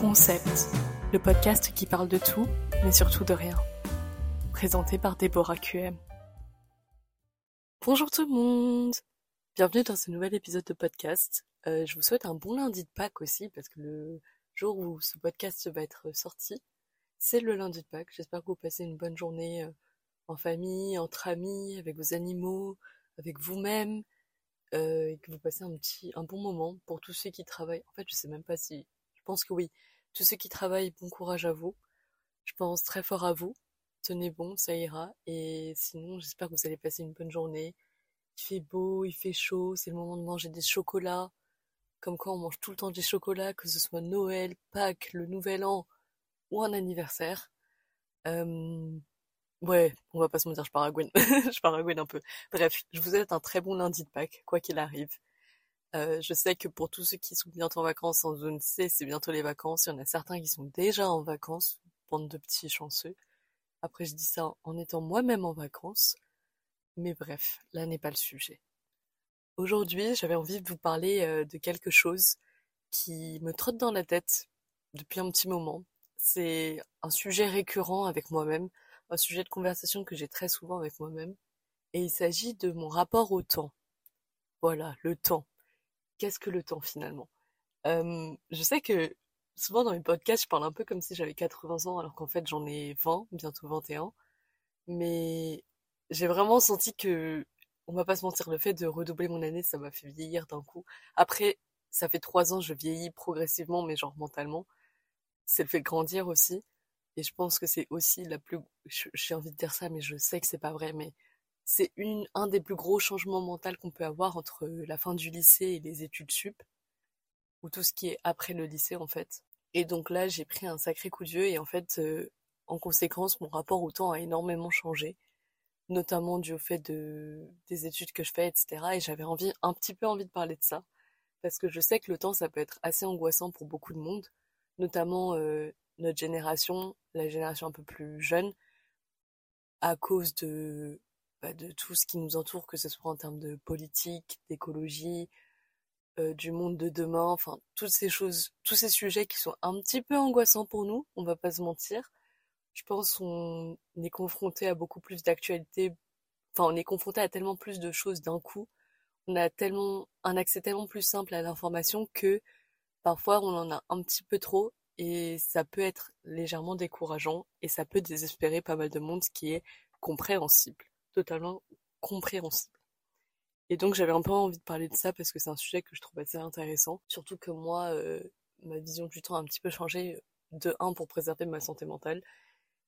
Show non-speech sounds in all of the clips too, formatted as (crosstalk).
Concept, le podcast qui parle de tout, mais surtout de rien. Présenté par Déborah QM. Bonjour tout le monde Bienvenue dans ce nouvel épisode de podcast. Euh, je vous souhaite un bon lundi de Pâques aussi, parce que le jour où ce podcast va être sorti, c'est le lundi de Pâques. J'espère que vous passez une bonne journée euh, en famille, entre amis, avec vos animaux, avec vous-même, euh, et que vous passez un petit, un bon moment pour tous ceux qui travaillent. En fait, je sais même pas si, je pense que oui. Tous ceux qui travaillent, bon courage à vous. Je pense très fort à vous. Tenez bon, ça ira. Et sinon, j'espère que vous allez passer une bonne journée. Il fait beau, il fait chaud, c'est le moment de manger des chocolats. Comme quand on mange tout le temps des chocolats, que ce soit Noël, Pâques, le Nouvel An ou un anniversaire. Euh, Ouais, on va pas se mentir, je paragouine. (laughs) je paragouine un peu. Bref, je vous souhaite un très bon lundi de Pâques, quoi qu'il arrive. Euh, je sais que pour tous ceux qui sont bientôt en vacances en zone C, c'est bientôt les vacances. Il y en a certains qui sont déjà en vacances, bande de petits chanceux. Après, je dis ça en étant moi-même en vacances. Mais bref, là n'est pas le sujet. Aujourd'hui, j'avais envie de vous parler euh, de quelque chose qui me trotte dans la tête depuis un petit moment. C'est un sujet récurrent avec moi-même, un sujet de conversation que j'ai très souvent avec moi-même. Et il s'agit de mon rapport au temps. Voilà, le temps. Qu'est-ce que le temps finalement? Euh, Je sais que souvent dans mes podcasts, je parle un peu comme si j'avais 80 ans, alors qu'en fait j'en ai 20, bientôt 21. Mais j'ai vraiment senti que, on va pas se mentir, le fait de redoubler mon année, ça m'a fait vieillir d'un coup. Après, ça fait trois ans, je vieillis progressivement, mais genre mentalement. C'est le fait de grandir aussi. Et je pense que c'est aussi la plus, j'ai envie de dire ça, mais je sais que c'est pas vrai, mais c'est un des plus gros changements mentaux qu'on peut avoir entre la fin du lycée et les études sup, ou tout ce qui est après le lycée en fait. Et donc là, j'ai pris un sacré coup de vieux et en fait, euh, en conséquence, mon rapport au temps a énormément changé, notamment dû au fait de, des études que je fais, etc. Et j'avais envie, un petit peu envie de parler de ça, parce que je sais que le temps, ça peut être assez angoissant pour beaucoup de monde, notamment euh, notre génération, la génération un peu plus jeune, à cause de, bah, de tout ce qui nous entoure, que ce soit en termes de politique, d'écologie, euh, du monde de demain, enfin toutes ces choses, tous ces sujets qui sont un petit peu angoissants pour nous, on va pas se mentir. Je pense qu'on est confronté à beaucoup plus d'actualités, enfin on est confronté à tellement plus de choses d'un coup, on a tellement un accès tellement plus simple à l'information que parfois on en a un petit peu trop et ça peut être légèrement décourageant et ça peut désespérer pas mal de monde, ce qui est compréhensible, totalement compréhensible. Et donc j'avais un peu envie de parler de ça parce que c'est un sujet que je trouve assez intéressant, surtout que moi, euh, ma vision du temps a un petit peu changé, de un pour préserver ma santé mentale,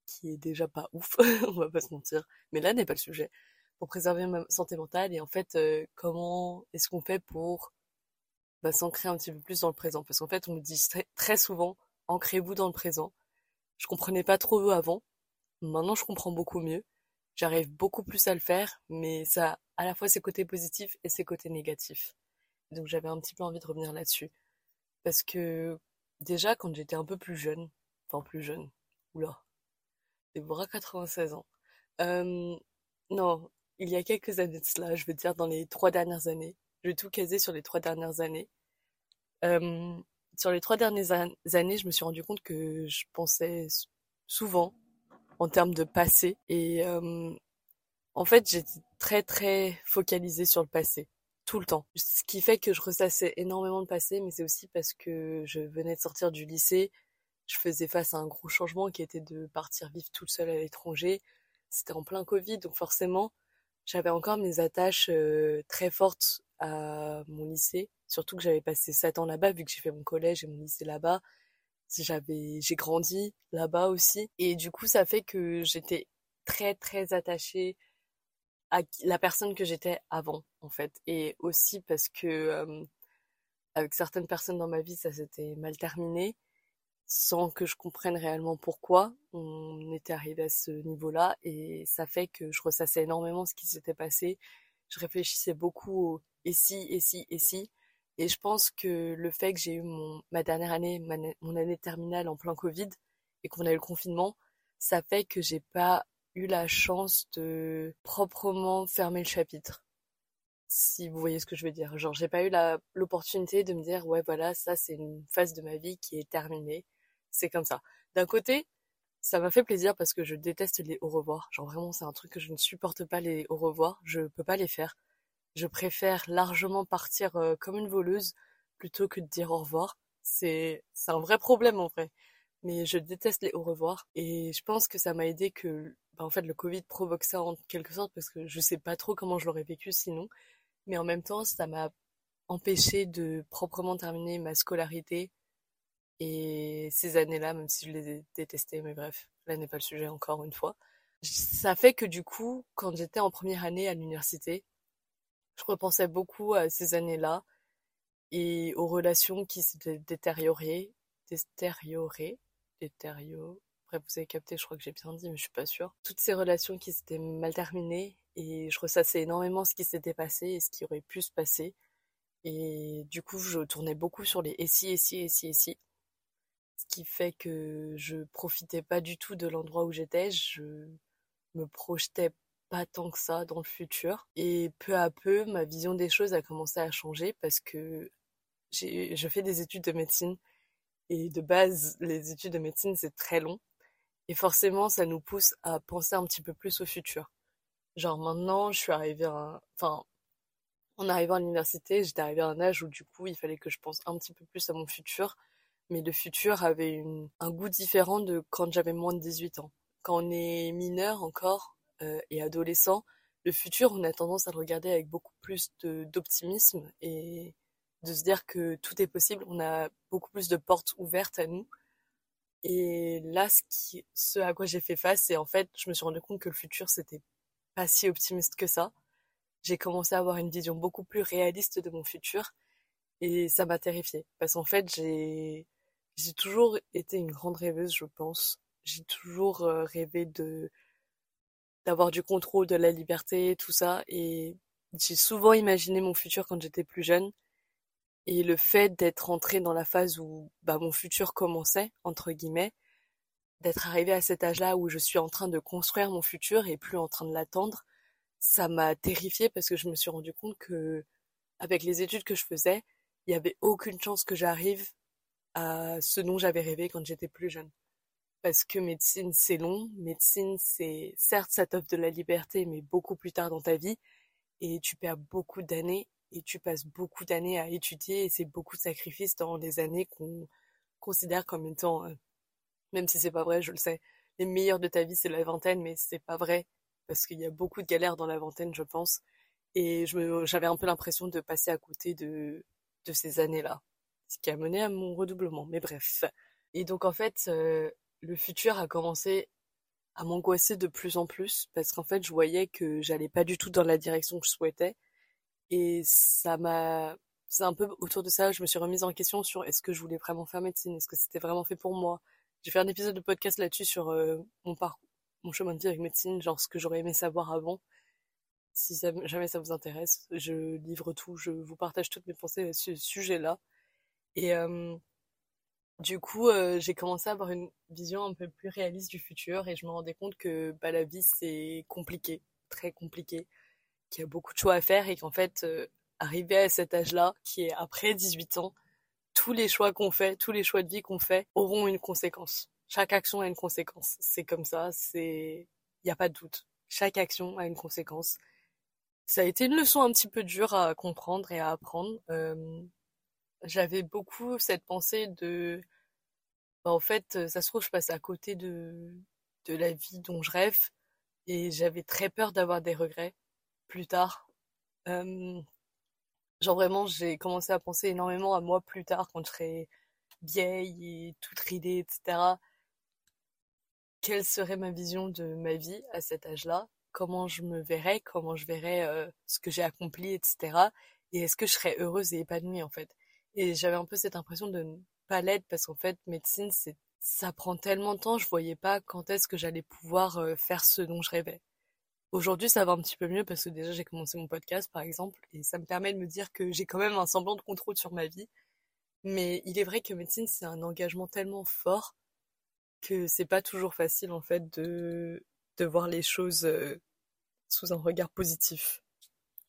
qui est déjà pas ouf, (laughs) on va pas se mentir, mais là n'est pas le sujet, pour préserver ma santé mentale et en fait euh, comment est-ce qu'on fait pour bah, s'ancrer un petit peu plus dans le présent, parce qu'en fait on me dit très souvent ancrez-vous dans le présent. Je comprenais pas trop avant. Maintenant, je comprends beaucoup mieux. J'arrive beaucoup plus à le faire, mais ça a à la fois ses côtés positifs et ses côtés négatifs. Donc j'avais un petit peu envie de revenir là-dessus. Parce que déjà, quand j'étais un peu plus jeune, enfin plus jeune, oula, bras 96 ans. Euh, non, il y a quelques années de cela, je veux dire dans les trois dernières années. Je vais tout caser sur les trois dernières années. Euh, sur les trois dernières années, je me suis rendu compte que je pensais souvent en termes de passé et euh, en fait j'étais très très focalisée sur le passé tout le temps. Ce qui fait que je ressassais énormément le passé, mais c'est aussi parce que je venais de sortir du lycée, je faisais face à un gros changement qui était de partir vivre toute seule à l'étranger. C'était en plein Covid, donc forcément j'avais encore mes attaches euh, très fortes à mon lycée Surtout que j'avais passé 7 ans là-bas, vu que j'ai fait mon collège et mon lycée là-bas. J'avais, j'ai grandi là-bas aussi. Et du coup, ça fait que j'étais très, très attachée à la personne que j'étais avant, en fait. Et aussi parce que, euh, avec certaines personnes dans ma vie, ça s'était mal terminé, sans que je comprenne réellement pourquoi on était arrivé à ce niveau-là. Et ça fait que je ressassais énormément ce qui s'était passé. Je réfléchissais beaucoup au et si, et si, et si. Et je pense que le fait que j'ai eu mon, ma dernière année, mon année terminale en plein Covid, et qu'on a eu le confinement, ça fait que j'ai pas eu la chance de proprement fermer le chapitre. Si vous voyez ce que je veux dire. Genre, j'ai pas eu l'opportunité de me dire, ouais, voilà, ça, c'est une phase de ma vie qui est terminée. c'est comme ça. D'un côté, ça m'a fait plaisir parce que je déteste les au revoir. Genre vraiment, c'est un truc que je ne supporte pas les au revoir. Je peux pas les faire. Je préfère largement partir euh, comme une voleuse plutôt que de dire au revoir. C'est un vrai problème en vrai. Mais je déteste les au revoir et je pense que ça m'a aidé que bah, en fait le Covid provoque ça en quelque sorte parce que je sais pas trop comment je l'aurais vécu sinon. Mais en même temps, ça m'a empêché de proprement terminer ma scolarité et ces années-là, même si je les ai détestées, mais bref, là n'est pas le sujet encore une fois. Ça fait que du coup, quand j'étais en première année à l'université, je repensais beaucoup à ces années-là et aux relations qui s'étaient détériorées, détériorées, détériorées. Bref, vous avez capté, je crois que j'ai bien dit, mais je suis pas sûre. Toutes ces relations qui s'étaient mal terminées et je ressassais énormément ce qui s'était passé et ce qui aurait pu se passer. Et du coup, je tournais beaucoup sur les et si, et si, et si, et si. Ce qui fait que je profitais pas du tout de l'endroit où j'étais. Je me projetais pas tant que ça dans le futur. Et peu à peu, ma vision des choses a commencé à changer parce que je fais des études de médecine. Et de base, les études de médecine, c'est très long. Et forcément, ça nous pousse à penser un petit peu plus au futur. Genre maintenant, je suis arrivée à Enfin, en arrivant à l'université, j'étais arrivée à un âge où du coup, il fallait que je pense un petit peu plus à mon futur. Mais le futur avait une... un goût différent de quand j'avais moins de 18 ans. Quand on est mineur encore et adolescent, le futur, on a tendance à le regarder avec beaucoup plus d'optimisme et de se dire que tout est possible. On a beaucoup plus de portes ouvertes à nous. Et là, ce, à quoi j'ai fait face, c'est en fait, je me suis rendu compte que le futur, c'était pas si optimiste que ça. J'ai commencé à avoir une vision beaucoup plus réaliste de mon futur et ça m'a terrifiée parce qu'en fait, j'ai j'ai toujours été une grande rêveuse, je pense. J'ai toujours euh, rêvé de d'avoir du contrôle, de la liberté, tout ça et j'ai souvent imaginé mon futur quand j'étais plus jeune et le fait d'être entrée dans la phase où bah, mon futur commençait entre guillemets d'être arrivée à cet âge-là où je suis en train de construire mon futur et plus en train de l'attendre, ça m'a terrifiée parce que je me suis rendu compte que, avec les études que je faisais, il n'y avait aucune chance que j'arrive à ce dont j'avais rêvé quand j'étais plus jeune. Parce que médecine, c'est long. Médecine, c'est, certes, ça t'offre de la liberté, mais beaucoup plus tard dans ta vie. Et tu perds beaucoup d'années et tu passes beaucoup d'années à étudier et c'est beaucoup de sacrifices dans les années qu'on considère comme étant euh, même si c'est pas vrai, je le sais. Les meilleurs de ta vie, c'est la vingtaine, mais c'est pas vrai. Parce qu'il y a beaucoup de galères dans la vingtaine, je pense. Et j'avais un peu l'impression de passer à côté de, de ces années-là. Ce qui a mené à mon redoublement. Mais bref. Et donc, en fait, euh, le futur a commencé à m'angoisser de plus en plus. Parce qu'en fait, je voyais que j'allais pas du tout dans la direction que je souhaitais. Et ça m'a, c'est un peu autour de ça, je me suis remise en question sur est-ce que je voulais vraiment faire médecine? Est-ce que c'était vraiment fait pour moi? J'ai fait un épisode de podcast là-dessus sur euh, mon parcours, mon chemin de vie avec médecine, genre ce que j'aurais aimé savoir avant. Si jamais ça vous intéresse, je livre tout, je vous partage toutes mes pensées à ce sujet-là. Et euh, du coup, euh, j'ai commencé à avoir une vision un peu plus réaliste du futur et je me rendais compte que bah, la vie c'est compliqué, très compliqué, qu'il y a beaucoup de choix à faire et qu'en fait, arriver à cet âge-là, qui est après 18 ans, tous les choix qu'on fait, tous les choix de vie qu'on fait auront une conséquence. Chaque action a une conséquence. C'est comme ça, il n'y a pas de doute. Chaque action a une conséquence. Ça a été une leçon un petit peu dure à comprendre et à apprendre. Euh, j'avais beaucoup cette pensée de, bah, en fait, ça se trouve, je passe à côté de, de la vie dont je rêve et j'avais très peur d'avoir des regrets plus tard. Genre vraiment, j'ai commencé à penser énormément à moi plus tard, quand je serai vieille et toute ridée, etc. Quelle serait ma vision de ma vie à cet âge-là? Comment je me verrais? Comment je verrais ce que j'ai accompli, etc. Et est-ce que je serais heureuse et épanouie en fait? Et j'avais un peu cette impression de pas l'être parce qu'en fait, médecine, c'est ça prend tellement de temps, je voyais pas quand est-ce que j'allais pouvoir euh, faire ce dont je rêvais. Aujourd'hui, ça va un petit peu mieux parce que déjà j'ai commencé mon podcast par exemple et ça me permet de me dire que j'ai quand même un semblant de contrôle sur ma vie. Mais il est vrai que médecine c'est un engagement tellement fort que c'est pas toujours facile en fait de de voir les choses euh, sous un regard positif.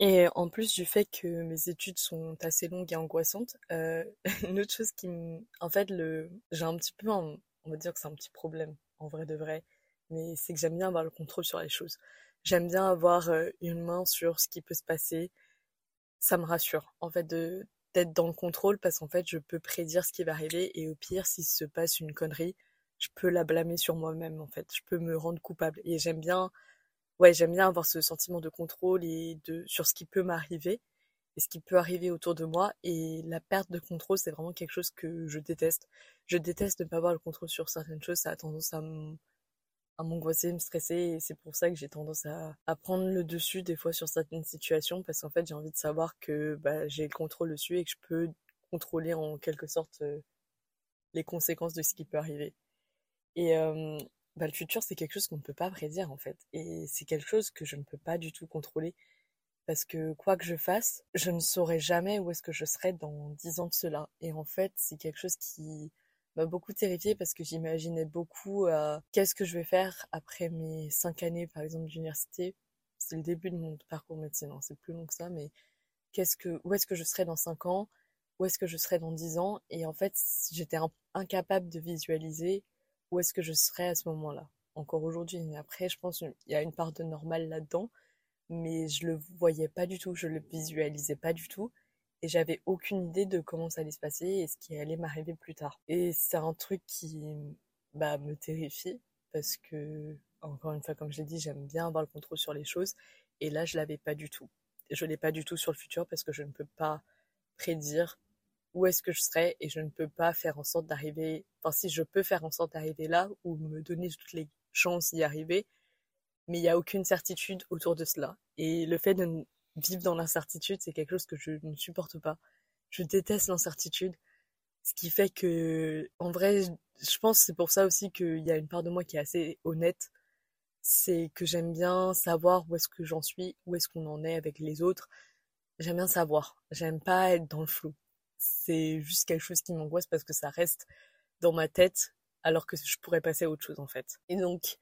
Et en plus du fait que mes études sont assez longues et angoissantes, euh, (laughs) une autre chose qui me... En fait, le... j'ai un petit peu on va dire que c'est un petit problème, en vrai de vrai, mais c'est que j'aime bien avoir le contrôle sur les choses. J'aime bien avoir euh, une main sur ce qui peut se passer. Ça me rassure, en fait, de d'être dans le contrôle parce qu'en fait, je peux prédire ce qui va arriver et au pire, s'il se passe une connerie, je peux la blâmer sur moi-même, en fait. Je peux me rendre coupable. Et j'aime bien, ouais, j'aime bien avoir ce sentiment de contrôle et de, sur ce qui peut m'arriver et ce qui peut arriver autour de moi. Et la perte de contrôle, c'est vraiment quelque chose que je déteste. Je déteste ne pas avoir le contrôle sur certaines choses. Ça a tendance à m'angoisser, me stresser. Et c'est pour ça que j'ai tendance à, à, prendre le dessus des fois sur certaines situations. Parce qu'en fait, j'ai envie de savoir que bah, j'ai le contrôle dessus et que je peux contrôler en quelque sorte euh, les conséquences de ce qui peut arriver. Et euh, bah, le futur, c'est quelque chose qu'on ne peut pas prédire en fait. Et c'est quelque chose que je ne peux pas du tout contrôler parce que quoi que je fasse, je ne saurais jamais où est-ce que je serais dans dix ans de cela. Et en fait, c'est quelque chose qui m'a beaucoup terrifiée parce que j'imaginais beaucoup euh, qu'est-ce que je vais faire après mes cinq années, par exemple, d'université. C'est le début de mon parcours médecin, hein, c'est plus long que ça, mais qu'est-ce que, où est-ce que je serais dans cinq ans, où est-ce que je serais dans dix ans, et en fait, j'étais incapable de visualiser où est-ce que je serais à ce moment-là. Encore aujourd'hui, après, je pense qu'il y a une part de normal là-dedans, mais je le voyais pas du tout, je le visualisais pas du tout, et j'avais aucune idée de comment ça allait se passer et ce qui allait m'arriver plus tard. Et c'est un truc qui bah, me terrifie parce que, encore une fois, comme je l'ai dit, j'aime bien avoir le contrôle sur les choses, et là, je l'avais pas du tout. Je l'ai pas du tout sur le futur parce que je ne peux pas prédire où est-ce que je serai et je ne peux pas faire en sorte d'arriver, enfin si je peux faire en sorte d'arriver là ou me donner toutes les chances d'y arriver, mais il n'y a aucune certitude autour de cela. Et le fait de vivre dans l'incertitude, c'est quelque chose que je ne supporte pas. Je déteste l'incertitude. Ce qui fait que, en vrai, je pense que c'est pour ça aussi qu'il y a une part de moi qui est assez honnête. C'est que j'aime bien savoir où est-ce que j'en suis, où est-ce qu'on en est avec les autres. J'aime bien savoir. J'aime pas être dans le flou. C'est juste quelque chose qui m'angoisse parce que ça reste dans ma tête alors que je pourrais passer à autre chose en fait. Et donc,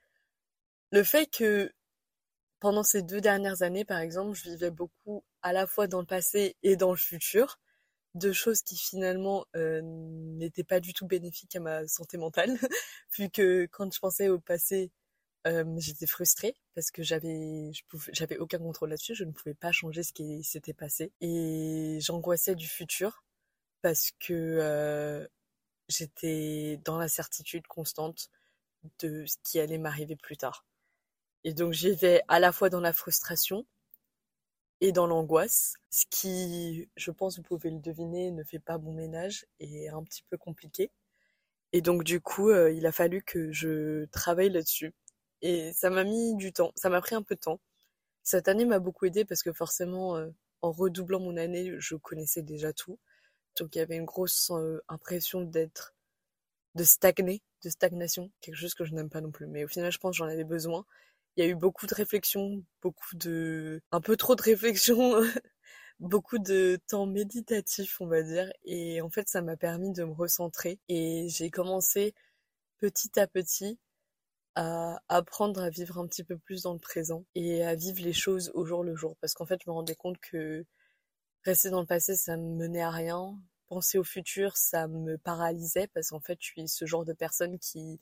le fait que pendant ces deux dernières années, par exemple, je vivais beaucoup à la fois dans le passé et dans le futur, deux choses qui finalement euh, n'étaient pas du tout bénéfiques à ma santé mentale, (laughs) vu que quand je pensais au passé, euh, j'étais frustrée parce que j'avais j'avais aucun contrôle là-dessus, je ne pouvais pas changer ce qui s'était passé et j'angoissais du futur parce que j'étais dans l'incertitude constante de ce qui allait m'arriver plus tard. Et donc j'y vais à la fois dans la frustration et dans l'angoisse, ce qui, je pense, vous pouvez le deviner, ne fait pas bon ménage et est un petit peu compliqué. Et donc du coup, il a fallu que je travaille là-dessus. Et ça m'a mis du temps, ça m'a pris un peu de temps. Cette année m'a beaucoup aidé parce que forcément, en redoublant mon année, je connaissais déjà tout. Donc il y avait une grosse euh, impression d'être, de stagner, de stagnation, quelque chose que je n'aime pas non plus. Mais au final, je pense j'en avais besoin il y a eu beaucoup de réflexions, beaucoup de, un peu trop de réflexions, (laughs) beaucoup de temps méditatif, on va dire. Et en fait, ça m'a permis de me recentrer. Et j'ai commencé petit à petit à apprendre à vivre un petit peu plus dans le présent et à vivre les choses au jour le jour. Parce qu'en fait, je me rendais compte que rester dans le passé, ça me menait à rien. Penser au futur, ça me paralysait parce qu'en fait, je suis ce genre de personne qui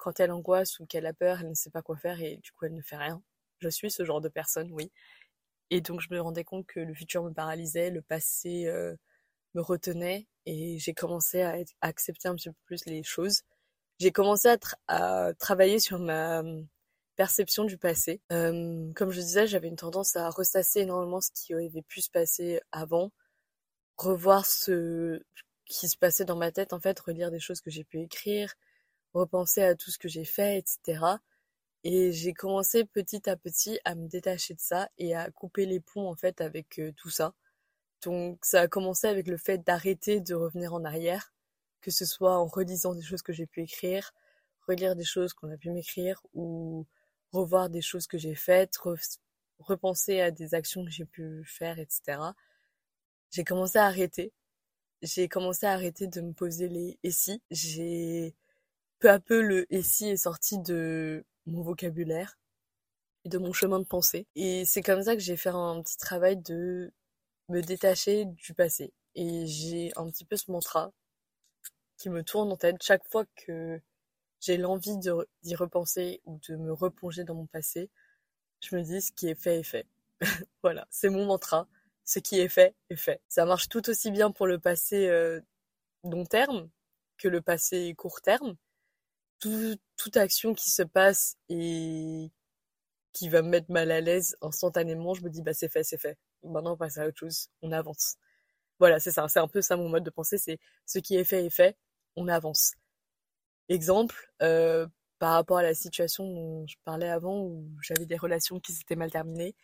quand elle angoisse ou qu'elle a peur, elle ne sait pas quoi faire et du coup elle ne fait rien. Je suis ce genre de personne, oui. Et donc je me rendais compte que le futur me paralysait, le passé euh, me retenait et j'ai commencé à, accepter un petit peu plus les choses. J'ai commencé à, travailler sur ma perception du passé. Hum, comme je disais, j'avais une tendance à ressasser énormément ce qui avait pu se passer avant, revoir ce qui se passait dans ma tête, en fait, relire des choses que j'ai pu écrire, repenser à tout ce que j'ai fait, etc. Et j'ai commencé petit à petit à me détacher de ça et à couper les ponts en fait avec euh, tout ça. Donc ça a commencé avec le fait d'arrêter de revenir en arrière, que ce soit en relisant des choses que j'ai pu écrire, relire des choses qu'on a pu m'écrire ou revoir des choses que j'ai faites, repenser à des actions que j'ai pu faire, etc. J'ai commencé à arrêter. J'ai commencé à arrêter de me poser les et si. J'ai peu à peu, le « et si » est sorti de mon vocabulaire de mon chemin de pensée. Et c'est comme ça que j'ai fait un petit travail de me détacher du passé. Et j'ai un petit peu ce mantra qui me tourne en tête chaque fois que j'ai l'envie d'y repenser ou de me replonger dans mon passé, je me dis ce qui est fait est fait. (laughs) voilà, c'est mon mantra. Ce qui est fait est fait. Ça marche tout aussi bien pour le passé euh, long terme que le passé court terme. toute action qui se passe et qui va me mettre mal à l'aise instantanément, je me dis bah c'est fait, c'est fait. Maintenant on passe à autre chose, on avance. Voilà, c'est ça, c'est un peu ça mon mode de pensée, c'est ce qui est fait est fait, on avance. Exemple, euh, par rapport à la situation dont je parlais avant où j'avais des relations qui s'étaient mal terminées,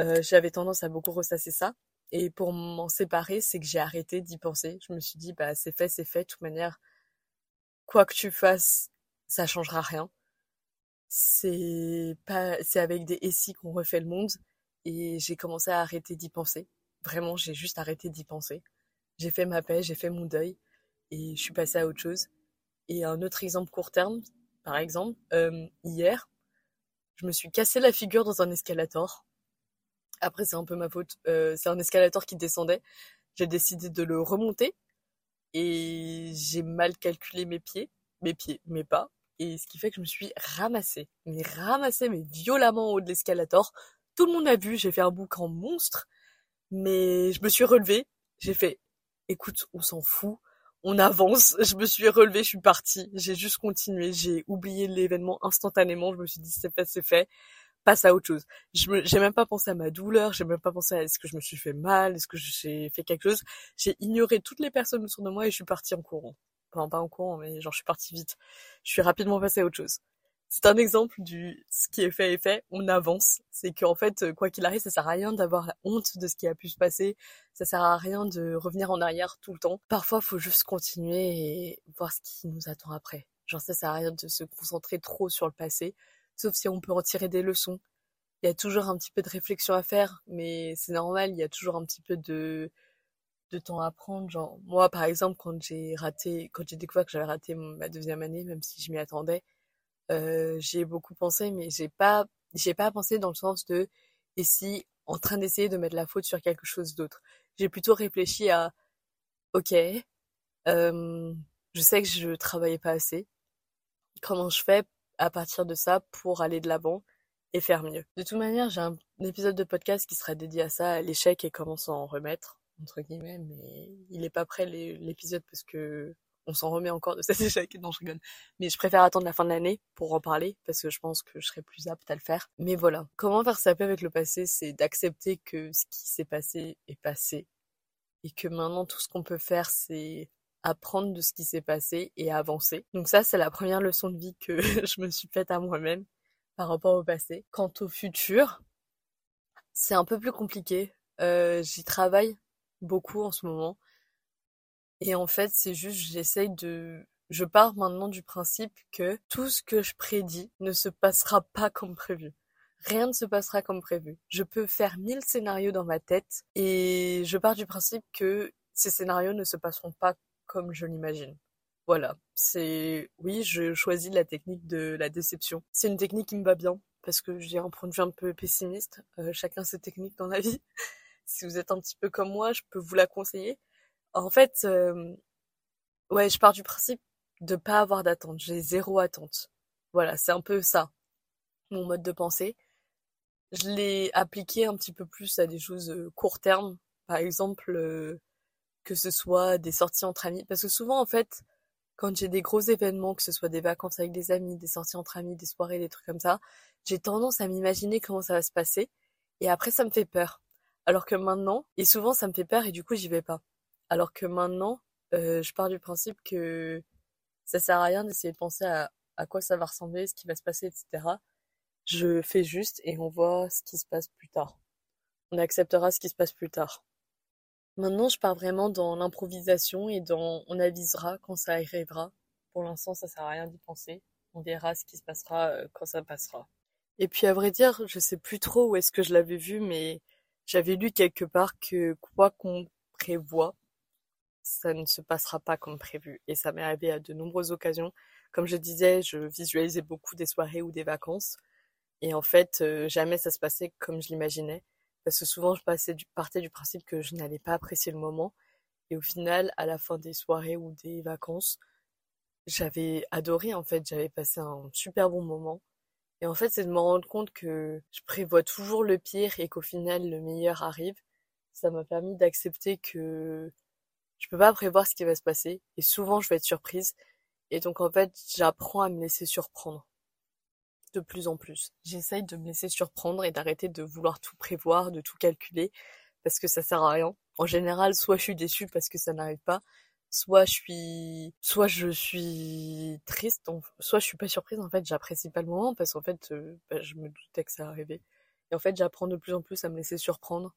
euh, j'avais tendance à beaucoup ressasser ça. Et pour m'en séparer, c'est que j'ai arrêté d'y penser. Je me suis dit, bah c'est fait, c'est fait. De toute manière, quoi que tu fasses, ça changera rien. C'est pas, c'est avec des et qu'on refait le monde. Et j'ai commencé à arrêter d'y penser. Vraiment, j'ai juste arrêté d'y penser. J'ai fait ma paix, j'ai fait mon deuil. Et je suis passée à autre chose. Et un autre exemple court terme, par exemple, euh, hier, je me suis cassé la figure dans un escalator. Après, c'est un peu ma faute. Euh, c'est un escalator qui descendait. J'ai décidé de le remonter et j'ai mal calculé mes pieds, mes pieds, mes pas. Et ce qui fait que je me suis ramassée, mais ramassée, mais violemment en haut de l'escalator. Tout le monde a vu, j'ai fait un boucan monstre, mais je me suis relevée. J'ai fait, écoute, on s'en fout on avance. (laughs) Je me suis relevée, je suis partie. J'ai juste continué. J'ai oublié l'événement instantanément. Je me suis dit, c'est fait, c'est fait. Passe à autre chose. J'ai même pas pensé à ma douleur. J'ai même pas pensé à est-ce que je me suis fait mal, est-ce que j'ai fait quelque chose? J'ai ignoré toutes les personnes autour de moi et je suis partie en courant. Enfin, pas en courant, mais genre, je suis partie vite. Je suis rapidement passée à autre chose c'est un exemple du ce qui est fait est fait, on avance. C'est qu'en fait, quoi qu'il arrive, ça sert à rien d'avoir honte de ce qui a pu se passer. Ça sert à rien de revenir en arrière tout le temps. Parfois, faut juste continuer et voir ce qui nous attend après. Genre, ça sert à rien de se concentrer trop sur le passé, sauf si on peut en tirer des leçons. Il y a toujours un petit peu de réflexion à faire, mais c'est normal, il y a toujours un petit peu de, de temps à prendre. Genre, moi, par exemple, quand j'ai raté, quand j'ai découvert que j'avais raté ma deuxième année, même si je m'y attendais, euh, j'ai beaucoup pensé, mais j'ai pas, j'ai pas pensé dans le sens de et si en train d'essayer de mettre la faute sur quelque chose d'autre. J'ai plutôt réfléchi à ok, euh, je sais que je travaillais pas assez. Comment je fais à partir de ça pour aller de l'avant et faire mieux? De toute manière, j'ai un épisode de podcast qui sera dédié à ça, à l'échec et comment s'en remettre entre guillemets, mais il est pas prêt l'épisode parce que on s'en remet encore de cet (laughs) échec. Non, je rigole. Mais je préfère attendre la fin de l'année pour en parler parce que je pense que je serai plus apte à le faire. Mais voilà. Comment faire sa paix avec le passé, c'est d'accepter que ce qui s'est passé est passé et que maintenant tout ce qu'on peut faire, c'est apprendre de ce qui s'est passé et avancer. Donc ça, c'est la première leçon de vie que (laughs) je me suis faite à moi-même par rapport au passé. Quant au futur, c'est un peu plus compliqué. Euh, j'y travaille beaucoup en ce moment. Et en fait, c'est juste, j'essaye de, je pars maintenant du principe que tout ce que je prédis ne se passera pas comme prévu. Rien ne se passera comme prévu. Je peux faire mille scénarios dans ma tête et je pars du principe que ces scénarios ne se passeront pas comme je l'imagine. Voilà, c'est oui, je choisis la technique de la déception. C'est une technique qui me va bien parce que j'ai un point de vue un peu pessimiste. Euh, chacun ses techniques dans la vie. (laughs) si vous êtes un petit peu comme moi, je peux vous la conseiller. En fait, euh, ouais, je pars du principe de pas avoir d'attente. J'ai zéro attente. Voilà, c'est un peu ça, mon mode de pensée. Je l'ai appliqué un petit peu plus à des choses euh, court terme. Par exemple, euh, que ce soit des sorties entre amis. Parce que souvent, en fait, quand j'ai des gros événements, que ce soit des vacances avec des amis, des sorties entre amis, des soirées, des trucs comme ça, j'ai tendance à m'imaginer comment ça va se passer. Et après, ça me fait peur. Alors que maintenant, et souvent, ça me fait peur et du coup, j'y vais pas. Alors que maintenant, euh, je pars du principe que ça sert à rien d'essayer de penser à, quoi ça va ressembler, ce qui va se passer, etc. Je fais juste et on voit ce qui se passe plus tard. On acceptera ce qui se passe plus tard. Maintenant, je pars vraiment dans l'improvisation et dans on avisera quand ça arrivera. Pour l'instant, ça sert à rien d'y penser. On verra ce qui se passera euh, quand ça passera. Et puis, à vrai dire, je sais plus trop où est-ce que je l'avais vu, mais j'avais lu quelque part que quoi qu'on prévoit, ça ne se passera pas comme prévu. Et ça m'est arrivé à de nombreuses occasions. Comme je disais, je visualisais beaucoup des soirées ou des vacances. Et en fait, euh, jamais ça se passait comme je l'imaginais. Parce que souvent, je passais du, partais du principe que je n'allais pas apprécier le moment. Et au final, à la fin des soirées ou des vacances, j'avais adoré en fait, j'avais passé un super bon moment. Et en fait, c'est de me rendre compte que je prévois toujours le pire et qu'au final, le meilleur arrive. Ça m'a permis d'accepter que je peux pas prévoir ce qui va se passer et souvent je vais être surprise. Et donc en fait, j'apprends à me laisser surprendre de plus en plus. J'essaye de me laisser surprendre et d'arrêter de vouloir tout prévoir, de tout calculer parce que ça sert à rien. En général, soit je suis déçue parce que ça n'arrive pas, soit je suis soit je suis triste soit je suis pas surprise en fait j'apprécie pas le moment parce qu'en fait euh, bah, je me doutais que ça arrivait et en fait j'apprends de plus en plus à me laisser surprendre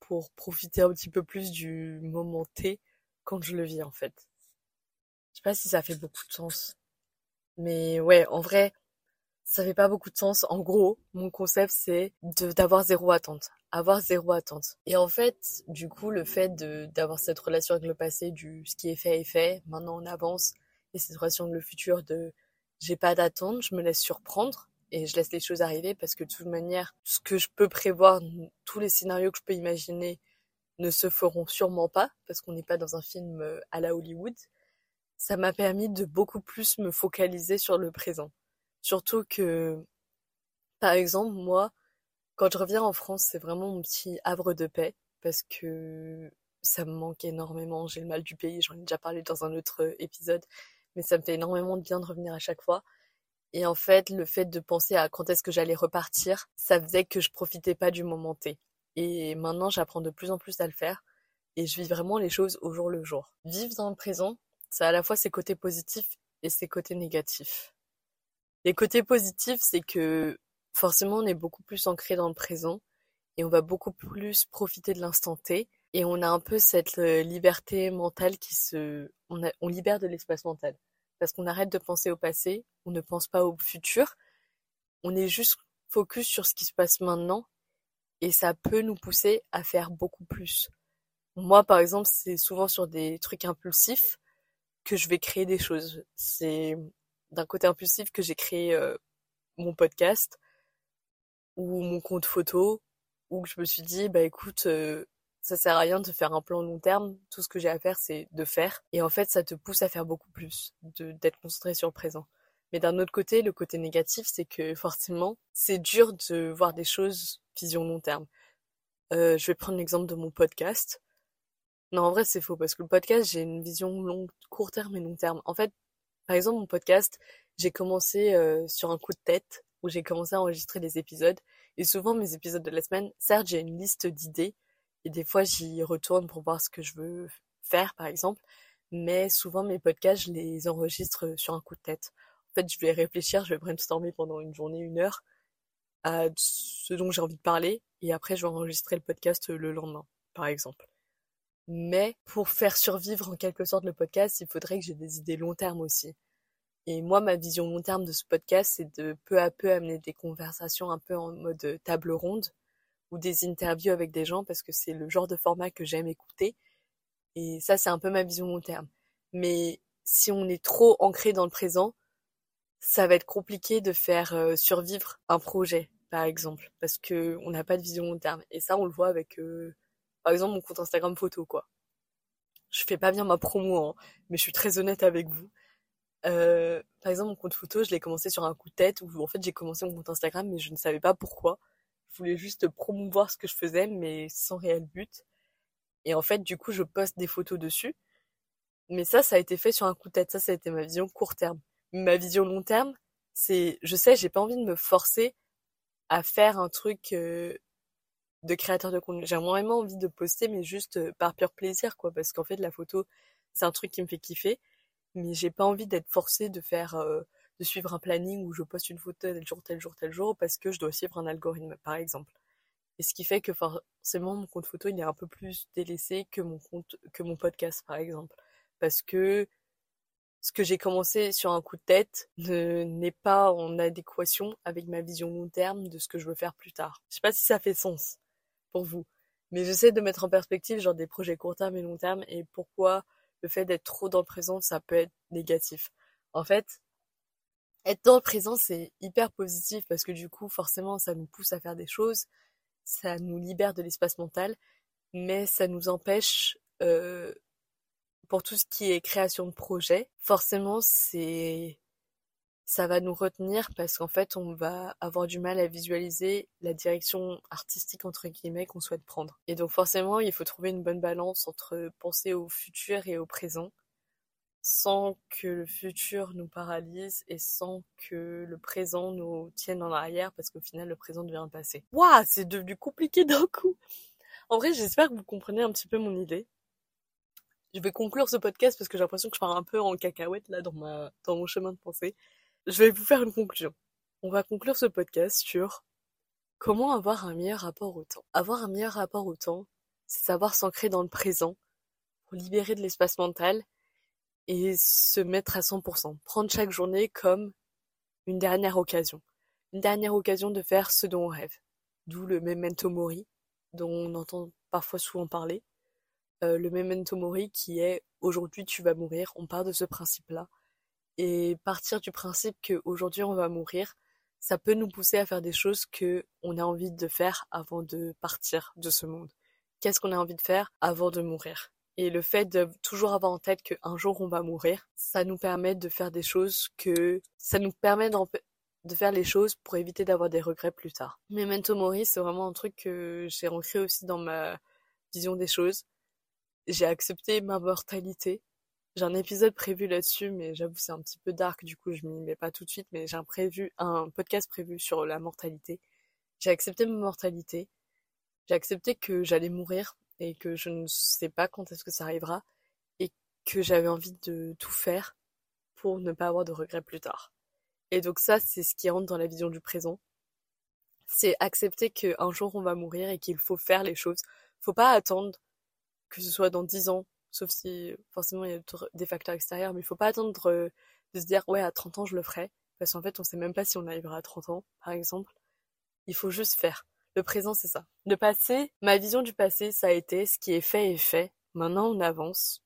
pour profiter un petit peu plus du moment T quand je le vis en fait je sais pas si ça fait beaucoup de sens mais ouais en vrai ça fait pas beaucoup de sens. En gros, mon concept, c'est d'avoir zéro attente. Avoir zéro attente. Et en fait, du coup, le fait d'avoir cette relation avec le passé, du ce qui est fait est fait, maintenant on avance, et cette relation avec le futur de j'ai pas d'attente, je me laisse surprendre et je laisse les choses arriver parce que de toute manière, ce que je peux prévoir, tous les scénarios que je peux imaginer ne se feront sûrement pas parce qu'on n'est pas dans un film euh, à la Hollywood. Ça m'a permis de beaucoup plus me focaliser sur le présent. Surtout que, par exemple, moi, quand je reviens en France, c'est vraiment mon petit havre de paix parce que ça me manque énormément. J'ai le mal du pays, j'en ai déjà parlé dans un autre épisode, mais ça me fait énormément de bien de revenir à chaque fois. Et en fait, le fait de penser à quand est-ce que j'allais repartir, ça faisait que je profitais pas du moment T. Et maintenant, j'apprends de plus en plus à le faire et je vis vraiment les choses au jour le jour. Vivre dans le présent, ça a à la fois ses côtés positifs et ses côtés négatifs. Les côtés positifs, c'est que forcément, on est beaucoup plus ancré dans le présent et on va beaucoup plus profiter de l'instant T et on a un peu cette euh, liberté mentale qui se, on, on libère de l'espace mental parce qu'on arrête de penser au passé, on ne pense pas au futur, on est juste focus sur ce qui se passe maintenant et ça peut nous pousser à faire beaucoup plus. Moi, par exemple, c'est souvent sur des trucs impulsifs que je vais créer des choses. C'est d'un côté impulsif que j'ai créé euh, mon podcast ou mon compte photo où je me suis dit bah écoute euh, ça sert à rien de faire un plan long terme tout ce que j'ai à faire c'est de faire et en fait ça te pousse à faire beaucoup plus d'être concentré sur le présent mais d'un autre côté le côté négatif c'est que forcément c'est dur de voir des choses vision long terme euh, je vais prendre l'exemple de mon podcast non en vrai c'est faux parce que le podcast j'ai une vision long court terme et long terme en fait par exemple, mon podcast, j'ai commencé euh, sur un coup de tête où j'ai commencé à enregistrer les épisodes. Et souvent, mes épisodes de la semaine, certes, j'ai une liste d'idées et des fois, j'y retourne pour voir ce que je veux faire, par exemple. Mais souvent, mes podcasts, je les enregistre sur un coup de tête. En fait, je vais réfléchir, je vais brainstormer pendant une journée, une heure à ce dont j'ai envie de parler et après, je vais enregistrer le podcast le lendemain, par exemple. Mais pour faire survivre en quelque sorte le podcast, il faudrait que j'ai des idées long terme aussi. Et moi, ma vision long terme de ce podcast, c'est de peu à peu amener des conversations un peu en mode table ronde ou des interviews avec des gens parce que c'est le genre de format que j'aime écouter. Et ça, c'est un peu ma vision long terme. Mais si on est trop ancré dans le présent, ça va être compliqué de faire euh, survivre un projet, par exemple, parce que on n'a pas de vision long terme. Et ça, on le voit avec euh, par exemple mon compte Instagram photo quoi. Je fais pas bien ma promo, hein, mais je suis très honnête avec vous. Euh, par exemple mon compte photo, je l'ai commencé sur un coup de tête où en fait j'ai commencé mon compte Instagram mais je ne savais pas pourquoi. Je voulais juste promouvoir ce que je faisais mais sans réel but. Et en fait du coup je poste des photos dessus. Mais ça, ça a été fait sur un coup de tête. Ça, ça a été ma vision court terme. Ma vision long terme, c'est, je sais, j'ai pas envie de me forcer à faire un truc euh, de créateur de contenu. J'ai vraiment envie de poster, mais juste euh, par pur plaisir, quoi, parce qu'en fait, la photo, c'est un truc qui me fait kiffer, mais j'ai pas envie d'être forcée de faire, euh, de suivre un planning où je poste une photo tel jour, tel jour, tel jour, parce que je dois suivre un algorithme, par exemple. Et ce qui fait que forcément, mon compte photo, il est un peu plus délaissé que mon compte, que mon podcast, par exemple. Parce que ce que j'ai commencé sur un coup de tête n'est pas en adéquation avec ma vision long terme de ce que je veux faire plus tard. Je sais pas si ça fait sens pour vous. Mais j'essaie de mettre en perspective genre des projets court terme et long terme et pourquoi le fait d'être trop dans le présent, ça peut être négatif. En fait, être dans le présent, c'est hyper positif parce que du coup, forcément, ça nous pousse à faire des choses, ça nous libère de l'espace mental, mais ça nous empêche euh, pour tout ce qui est création de projet, forcément c'est ça va nous retenir parce qu'en fait on va avoir du mal à visualiser la direction artistique entre guillemets qu'on souhaite prendre. Et donc forcément il faut trouver une bonne balance entre penser au futur et au présent sans que le futur nous paralyse et sans que le présent nous tienne en arrière parce qu'au final le présent devient un passé. Waouh, c'est devenu compliqué d'un coup. En vrai, j'espère que vous comprenez un petit peu mon idée. Je vais conclure ce podcast parce que j'ai l'impression que je pars un peu en cacahuète là dans ma dans mon chemin de pensée. Je vais vous faire une conclusion. On va conclure ce podcast sur comment avoir un meilleur rapport au temps. Avoir un meilleur rapport au temps, c'est savoir s'ancrer dans le présent pour libérer de l'espace mental et se mettre à 100%. Prendre chaque journée comme une dernière occasion. Une dernière occasion de faire ce dont on rêve. D'où le memento mori, dont on entend parfois souvent parler. Euh, le memento mori qui est aujourd'hui tu vas mourir. On part de ce principe-là. Et partir du principe qu'aujourd'hui on va mourir, ça peut nous pousser à faire des choses que on a envie de faire avant de partir de ce monde. Qu'est-ce qu'on a envie de faire avant de mourir? Et le fait de toujours avoir en tête qu'un jour on va mourir, ça nous permet de faire des choses que, ça nous permet de faire les choses pour éviter d'avoir des regrets plus tard. Memento Mori, c'est vraiment un truc que j'ai ancré aussi dans ma vision des choses. J'ai accepté ma mortalité. J'ai un épisode prévu là-dessus, mais j'avoue c'est un petit peu dark, du coup je m'y mets pas tout de suite, mais j'ai un prévu, un podcast prévu sur la mortalité. J'ai accepté ma mortalité. J'ai accepté que j'allais mourir et que je ne sais pas quand est-ce que ça arrivera et que j'avais envie de tout faire pour ne pas avoir de regrets plus tard. Et donc ça, c'est ce qui rentre dans la vision du présent. C'est accepter qu'un jour on va mourir et qu'il faut faire les choses. Faut pas attendre que ce soit dans dix ans, sauf si forcément il y a des facteurs extérieurs, mais il faut pas attendre euh, de se dire ouais à 30 ans je le ferai, parce qu'en fait on sait même pas si on arrivera à 30 ans, par exemple. Il faut juste faire. Le présent, c'est ça. Le passé, ma vision du passé, ça a été ce qui est fait est fait. Maintenant, on avance.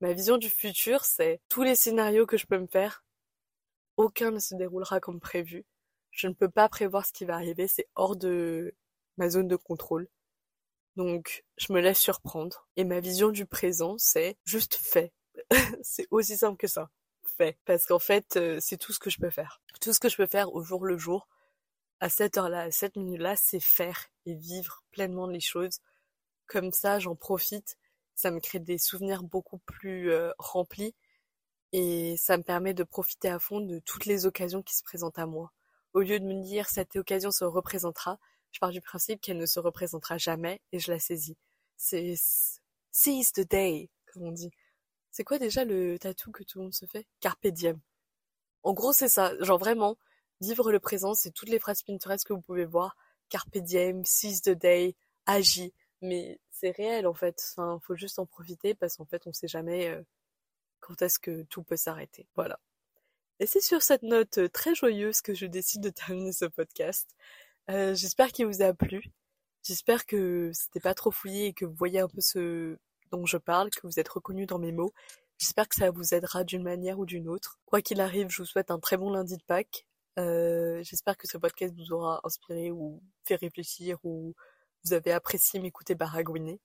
Ma vision du futur, c'est tous les scénarios que je peux me faire. Aucun ne se déroulera comme prévu. Je ne peux pas prévoir ce qui va arriver. C'est hors de ma zone de contrôle. Donc, je me laisse surprendre. Et ma vision du présent, c'est juste fait. (laughs) c'est aussi simple que ça. Fait. Parce qu'en fait, euh, c'est tout ce que je peux faire. Tout ce que je peux faire au jour le jour à cette heure-là, à cette minute-là, c'est faire et vivre pleinement les choses. Comme ça, j'en profite. Ça me crée des souvenirs beaucoup plus euh, remplis et ça me permet de profiter à fond de toutes les occasions qui se présentent à moi. Au lieu de me dire cette occasion se représentera, je pars du principe qu'elle ne se représentera jamais et je la saisis. C'est seize the day, comme on dit. C'est quoi déjà le tatou que tout le monde se fait? Carpe diem. En gros, c'est ça. Genre vraiment, Vivre le présent, c'est toutes les phrases Pinterest que vous pouvez voir. Carpe diem, seize the day, agis. Mais c'est réel en fait. Enfin, faut juste en profiter parce qu'en fait, on sait jamais euh, quand est-ce que tout peut s'arrêter. Voilà. Et c'est sur cette note euh, très joyeuse que je décide de terminer ce podcast. Euh, j'espère qu'il vous a plu. J'espère que c'était pas trop fouillé et que vous voyez un peu ce dont je parle, que vous êtes reconnu dans mes mots. J'espère que ça vous aidera d'une manière ou d'une autre. Quoi qu'il arrive, je vous souhaite un très bon lundi de Pâques. Euh, j'espère que ce podcast vous aura inspiré ou fait réfléchir ou vous avez apprécié m'écouter baragouiner.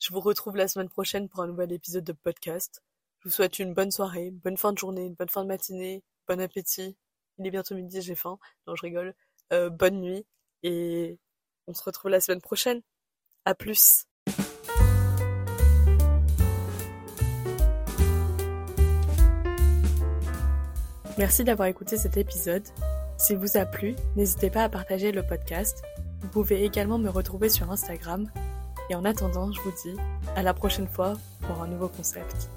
Je vous retrouve la semaine prochaine pour un nouvel épisode de podcast. Je vous souhaite une bonne soirée, une bonne fin de journée, une bonne fin de matinée, bon appétit. Il est bientôt midi, j'ai faim. Non, je rigole. Euh, bonne nuit et on se retrouve la semaine prochaine. À plus. Merci d'avoir écouté cet épisode. S'il vous a plu, n'hésitez pas à partager le podcast. Vous pouvez également me retrouver sur Instagram. Et en attendant, je vous dis à la prochaine fois pour un nouveau concept.